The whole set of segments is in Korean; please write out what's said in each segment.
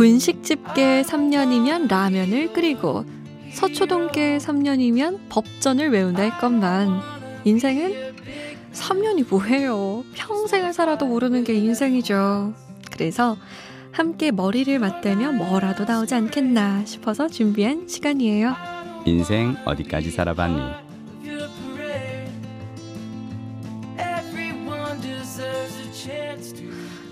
분식집계 3년이면 라면을 끓이고 서초동계 3년이면 법전을 외운다 했건만 인생은 3년이 뭐해요. 평생을 살아도 모르는 게 인생이죠. 그래서 함께 머리를 맞대면 뭐라도 나오지 않겠나 싶어서 준비한 시간이에요. 인생 어디까지 살아봤니?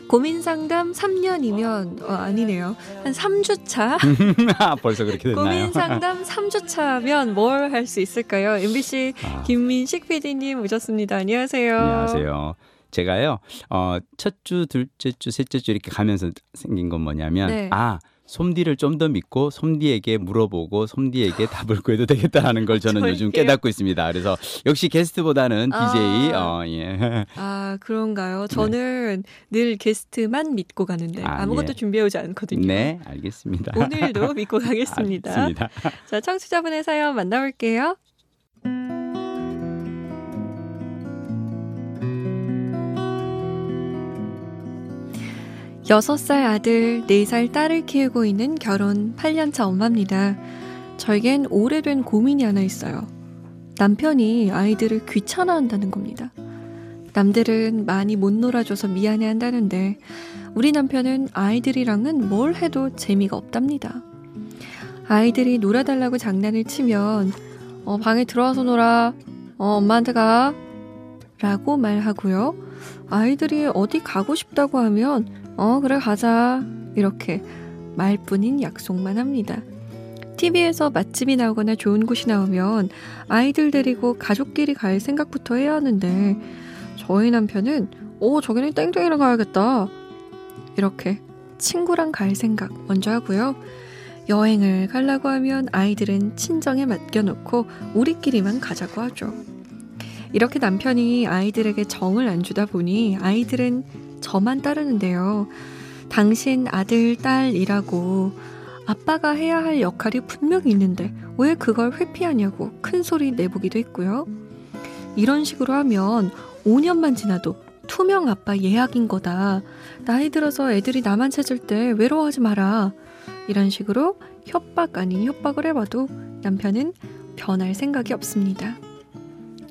고민 상담 3년이면 어, 아니네요. 한 3주 차. 벌써 그렇게 됐나요? 고민 상담 3주 차면 뭘 할 수 있을까요? MBC 아. 김민식 PD님 오셨습니다. 안녕하세요. 안녕하세요. 제가요, 어, 첫 주, 둘째 주, 셋째 주 이렇게 가면서 생긴 건 뭐냐면, 네. 아, 솜디를 좀 더 믿고 솜디에게 물어보고 솜디에게 답을 구해도 되겠다라는 걸 저는 요즘? 깨닫고 있습니다. 그래서 역시 게스트보다는 DJ, 아. 어, 예. 아 그런가요? 저는 늘 게스트만 믿고 가는데 네. 아, 아무것도 예. 준비해오지 않거든요. 네, 알겠습니다. 오늘도 믿고 가겠습니다. 알겠습니다. 자, 청취자분의 사연 만나볼게요. 여섯 살 아들, 네살 딸을 키우고 있는 결혼 8년차 엄마입니다. 저에겐 오래된 고민이 하나 있어요. 남편이 아이들을 귀찮아 한다는 겁니다. 남들은 많이 못 놀아줘서 미안해 한다는데, 우리 남편은 아이들이랑은 뭘 해도 재미가 없답니다. 아이들이 놀아달라고 장난을 치면 어, 방에 들어와서 놀아 어, 엄마한테 가 라고 말하고요 아이들이 어디 가고 싶다고 하면 어 그래 가자. 이렇게 말뿐인 약속만 합니다. TV에서 맛집이 나오거나 좋은 곳이 나오면 아이들 데리고 가족끼리 갈 생각부터 해야 하는데 저희 남편은 오 저기는 땡땡이랑 가야겠다. 이렇게 친구랑 갈 생각 먼저 하고요. 여행을 가려고 하면 아이들은 친정에 맡겨놓고 우리끼리만 가자고 하죠. 이렇게 남편이 아이들에게 정을 안 주다 보니 아이들은 저만 따르는데요. 당신 아들, 딸이라고 아빠가 해야 할 역할이 분명히 있는데 왜 그걸 회피하냐고 큰 소리 내보기도 했고요. 이런 식으로 하면 5년만 지나도 투명 아빠 예약인 거다. 나이 들어서 애들이 나만 찾을 때 외로워하지 마라. 이런 식으로 협박 아닌 협박을 해봐도 남편은 변할 생각이 없습니다.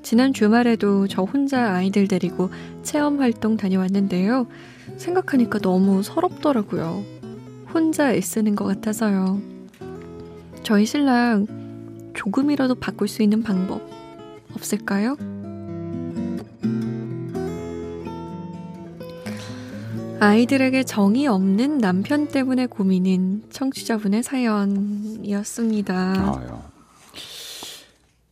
지난 주말에도 저 혼자 아이들 데리고 체험 활동 다녀왔는데요. 생각하니까 너무 서럽더라고요. 혼자 애쓰는 것 같아서요. 저희 신랑 조금이라도 바꿀 수 있는 방법 없을까요? 아이들에게 정이 없는 남편 때문에 고민인 청취자분의 사연이었습니다. 아유.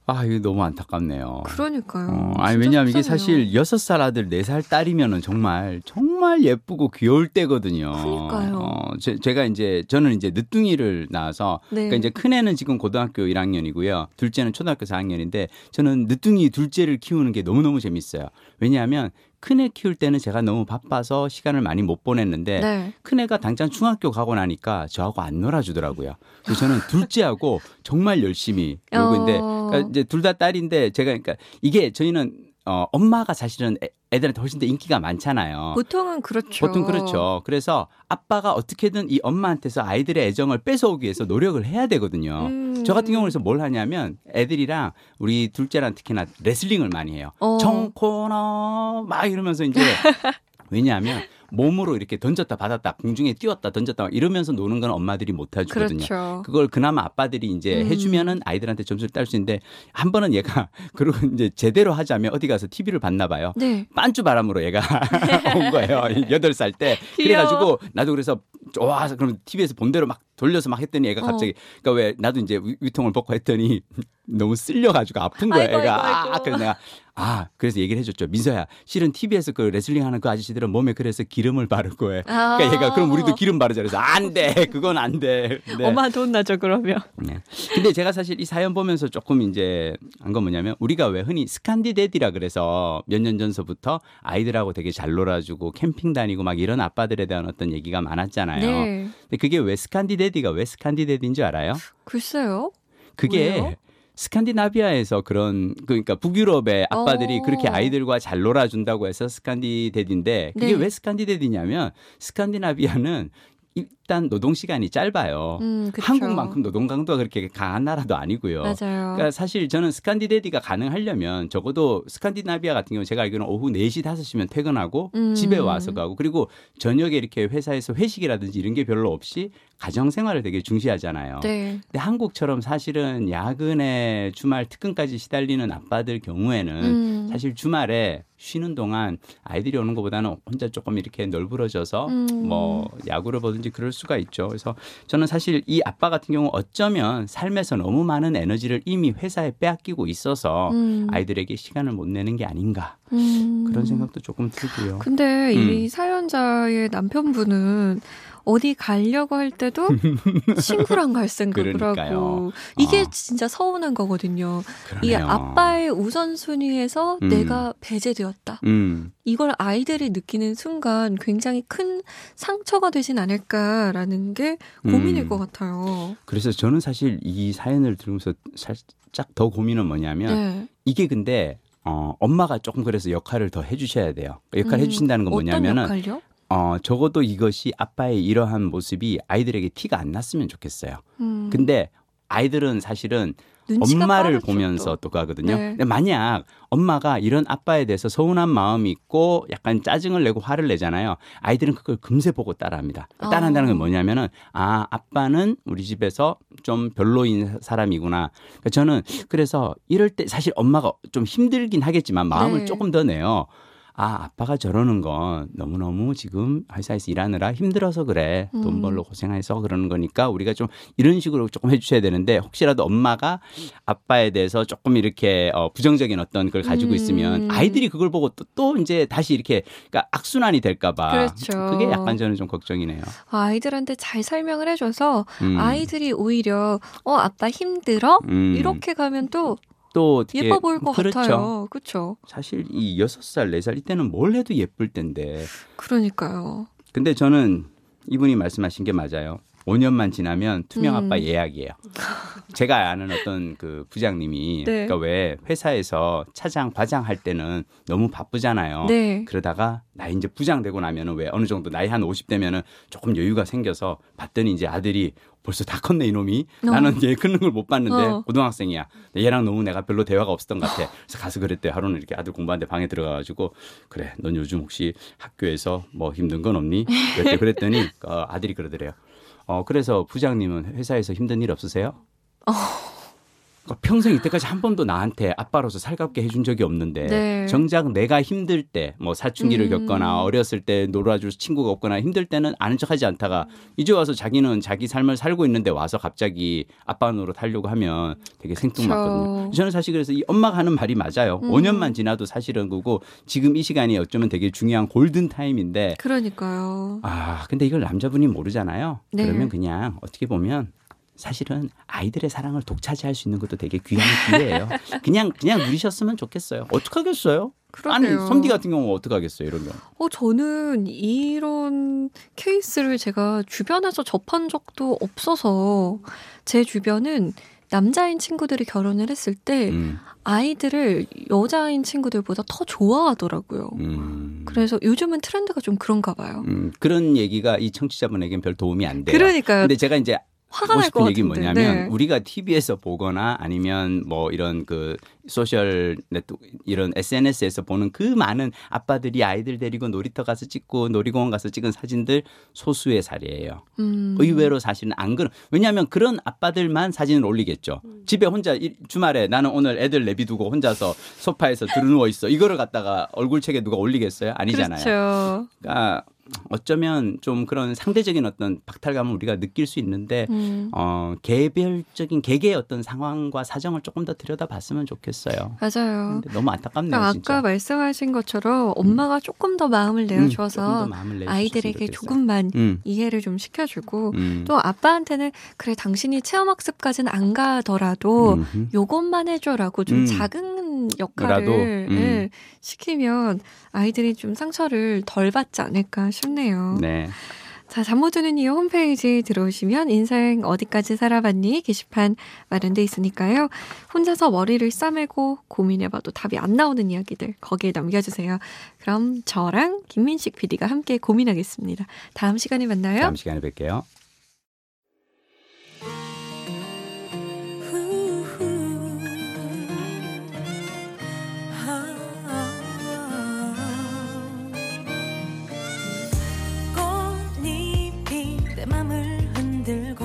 아, 이거 너무 안타깝네요. 그러니까요. 어, 아니 왜냐하면 이게. 사실 여섯 살 아들 네살 딸이면은 정말 정말 예쁘고 귀여울 때거든요. 그러니까요. 어, 제, 제가 이제 저는 이제 늦둥이를 낳아서 네. 그러니까 이제 큰 애는 지금 고등학교 1학년이고요. 둘째는 초등학교 4학년인데 저는 늦둥이 둘째를 키우는 게 너무너무 재밌어요. 왜냐하면 큰애 키울 때는 제가 너무 바빠서 시간을 많이 못 보냈는데 네. 큰애가 당장 중학교 가고 나니까 저하고 안 놀아주더라고요. 그래서 저는 둘째하고 정말 열심히 놀고 있는데 어. 그러니까 이제 둘 다 딸인데 제가 그러니까 이게 저희는 어 엄마가 사실은 애, 애들한테 훨씬 더 인기가 많잖아요. 보통은 그렇죠. 보통 그렇죠. 그래서 아빠가 어떻게든 이 엄마한테서 아이들의 애정을 뺏어오기 위해서 노력을 해야 되거든요. 음. 저 같은 경우는 뭘 하냐면 애들이랑 우리 둘째랑 특히나 레슬링을 많이 해요. 어. 정코너 막 이러면서 이제 왜냐하면 몸으로 이렇게 던졌다 받았다 공중에 띄웠다 던졌다 이러면서 노는 건 엄마들이 못 해주거든요. 그렇죠. 그걸 그나마 아빠들이 이제 음. 해주면은 아이들한테 점수를 딸 수 있는데 한 번은 얘가 그리고 이제 제대로 하자면 어디 가서 TV를 봤나 봐요. 네. 빤쭈 바람으로 얘가 온 거예요. 여덟 살 때. 그래가지고 나도 그래서 좋아서 그럼 TV에서 본 대로 막 돌려서 막 했더니 애가 어. 갑자기 그러니까 왜 나도 이제 위- 위통을 벗고 했더니 너무 쓸려가지고 아픈 거야 아이고, 애가. 아이고, 아이고. 아, 그래서 내가 아 그래서 얘기를 해줬죠. 민서야 실은 TV에서 그 레슬링 하는 그 아저씨들은 몸에 그래서 기름을 바르고 해. 아. 그러니까 얘가 그럼 우리도 기름 바르자 그래서 안 돼. 그건 안 돼. 네. 엄마한테 혼나죠 그러면. 네. 근데 제가 사실 이 사연 보면서 조금 이제 한 건 뭐냐면 우리가 왜 흔히 Scandi daddy라 그래서 몇 년 전서부터 아이들하고 되게 잘 놀아주고 캠핑 다니고 막 이런 아빠들에 대한 어떤 얘기가 많았잖아요. 네. 근데 그게 왜 Scandi daddy가 왜 Scandi daddy인 줄 알아요? 글쎄요. 그게 왜요? 스칸디나비아에서 그런 그러니까 북유럽의 아빠들이 어. 그렇게 아이들과 잘 놀아준다고 해서 스칸디데디인데 그게 네. 왜 스칸디데디냐면 스칸디나비아는 일단 노동 시간이 짧아요. 음. 한국만큼 노동 강도가 그렇게 강한 나라도 아니고요. 맞아요. 그러니까 사실 저는 스칸디데디가 가능하려면 적어도 스칸디나비아 같은 경우 제가 알기로는 오후 4시 5시면 퇴근하고 음. 집에 와서 가고 그리고 저녁에 이렇게 회사에서 회식이라든지 이런 게 별로 없이 가정 생활을 되게 중시하잖아요. 네. 근데 한국처럼 사실은 야근에 주말 특근까지 시달리는 아빠들 경우에는 음. 사실 주말에 쉬는 동안 아이들이 오는 것보다는 혼자 조금 이렇게 널브러져서 음. 뭐 야구를 보든지 그럴 수가 있죠. 그래서 저는 사실 이 아빠 같은 경우 어쩌면 삶에서 너무 많은 에너지를 이미 회사에 빼앗기고 있어서 음. 아이들에게 시간을 못 내는 게 아닌가 음. 그런 생각도 조금 들고요. 근데 음. 이 사연자의 남편분은 어디 가려고 할 때도 친구랑 갈 생각을 그러니까요. 하고 이게 어. 진짜 서운한 거거든요. 이 그러네요. 아빠의 우선순위에서 음. 내가 배제되었다. 음, 이걸 아이들이 느끼는 순간 굉장히 큰 상처가 되진 않을까라는 게 고민일 음. 것 같아요. 그래서 저는 사실 이 사연을 들으면서 살짝 더 고민은 뭐냐면 네. 이게 근데 어, 엄마가 조금 그래서 역할을 더 해주셔야 돼요. 역할 을 음, 해주신다는 건 뭐냐면은 역할요? 어, 적어도 이것이 아빠의 이러한 모습이 아이들에게 티가 안 났으면 좋겠어요. 음, 근데 아이들은 사실은 엄마를 보면서 또. 또 가거든요. 네. 근데 만약 엄마가 이런 아빠에 대해서 서운한 마음이 있고 약간 짜증을 내고 화를 내잖아요. 아이들은 그걸 금세 보고 따라합니다. 아. 따라한다는 건 뭐냐면은 아 아빠는 우리 집에서 좀 별로인 사람이구나. 그러니까 저는 그래서 이럴 때 사실 엄마가 좀 힘들긴 하겠지만 마음을 네. 조금 더 내요. 아, 아빠가 저러는 건 너무너무 지금 회사에서 일하느라 힘들어서 그래. 돈 음. 벌러 고생해서 그러는 거니까 우리가 좀 이런 식으로 조금 해주셔야 되는데 혹시라도 엄마가 아빠에 대해서 조금 이렇게 어, 부정적인 어떤 걸 가지고 음. 있으면 아이들이 그걸 보고 또, 또 이제 다시 이렇게 그러니까 악순환이 될까봐. 그렇죠. 그게 약간 저는 좀 걱정이네요. 아이들한테 잘 설명을 해줘서 음. 아이들이 오히려 어 아빠 힘들어 음. 이렇게 가면 또 또 어떻게- 예뻐 보일 것 그렇죠. 같아요. 그렇죠. 사실 이 여섯 살 네 살 이때는 뭘 해도 예쁠 텐데. 그러니까요. 근데 저는 이분이 말씀하신 게 맞아요. 5년만 지나면 투명 아빠 음. 예약이에요. 제가 아는 어떤 그 부장님이 네. 그러니까 왜 회사에서 차장 과장 할 때는 너무 바쁘잖아요. 네. 그러다가 나 이제 부장 되고 나면은 왜 어느 정도 나이 한 50대면은 조금 여유가 생겨서 봤더니 이제 아들이 벌써 다 컸네 이놈이 어. 나는 얘 크는 걸 못 봤는데 어. 고등학생이야 얘랑 너무 내가 별로 대화가 없었던 것 같아 그래서 가서 그랬대 하루는 이렇게 아들 공부하는데 방에 들어가가지고 그래 넌 요즘 혹시 학교에서 뭐 힘든 건 없니 그랬더니 어, 아들이 그러더래요 어 그래서 부장님은 회사에서 힘든 일 없으세요? 그러니까 평생 이때까지 한 번도 나한테 아빠로서 살갑게 해준 적이 없는데 네. 정작 내가 힘들 때 뭐 사춘기를 음. 겪거나 어렸을 때 놀아줄 친구가 없거나 힘들 때는 아는 척하지 않다가 이제 와서 자기는 자기 삶을 살고 있는데 와서 갑자기 아빠 노릇 하려고 하면 되게 생뚱맞거든요. 저는 사실 그래서 이 엄마가 하는 말이 맞아요. 음. 5년만 지나도 사실은 그고 지금 이 시간이 어쩌면 되게 중요한 골든 타임인데 그러니까요. 아 근데 이걸 남자분이 모르잖아요. 네. 그러면 그냥 어떻게 보면 사실은 아이들의 사랑을 독차지할 수 있는 것도 되게 귀한 기회예요. 그냥 그냥 누리셨으면 좋겠어요. 어떡하겠어요? 아니 그러게요. 섬디 같은 경우 어떡하겠어요 이러면. 어, 저는 이런 케이스를 제가 주변에서 접한 적도 없어서 제 주변은 남자인 친구들이 결혼을 했을 때 음, 아이들을 여자인 친구들보다 더 좋아하더라고요. 음. 그래서 요즘은 트렌드가 좀 그런가 봐요. 음, 그런 얘기가 이 청취자분에게는 별 도움이 안 돼요. 그러니까요. 근데 제가 이제 화가 하고 날것 싶은 얘기 같은데. 뭐냐면 네. 우리가 TV에서 보거나 아니면 뭐 이런 그 social net 이런 SNS에서 보는 그 많은 아빠들이 아이들 데리고 놀이터 가서 찍고 놀이공원 가서 찍은 사진들 소수의 사례예요. 음. 의외로 사실은 안 그런 왜냐하면 그런 아빠들만 사진을 올리겠죠. 음. 집에 혼자 일- 주말에 나는 오늘 애들 내비두고 혼자서 소파에서 들누워 있어. 이거를 갖다가 얼굴책에 누가 올리겠어요? 아니잖아요. 그렇죠. 그러니까 어쩌면 좀 그런 상대적인 어떤 박탈감을 우리가 느낄 수 있는데 음. 어, 개별적인 개개의 어떤 상황과 사정을 조금 더 들여다봤으면 좋겠어요. 맞아요. 너무 안타깝네요, 그러니까. 아까 말씀하신 것처럼 엄마가 조금 더 마음을 음, 내어줘서 더 마음을 아이들에게. 조금만 음, 이해를 좀 시켜주고 음, 또 아빠한테는 그래 당신이 체험학습까지는 안 가더라도. 요것만 해줘라고 좀 음. 작은 역할을 음. 예, 시키면 아이들이 좀 상처를 덜 받지 않을까 싶네요. 네. 자, 잠 못 드는 이유 홈페이지 들어오시면 인생 어디까지 살아봤니 게시판 마련돼 있으니까요. 혼자서 머리를 싸매고 고민해봐도 답이 안 나오는 이야기들 거기에 남겨주세요. 그럼 저랑 김민식 PD가 함께 고민하겠습니다. 다음 시간에 만나요. 다음 시간에 뵐게요. 힘들고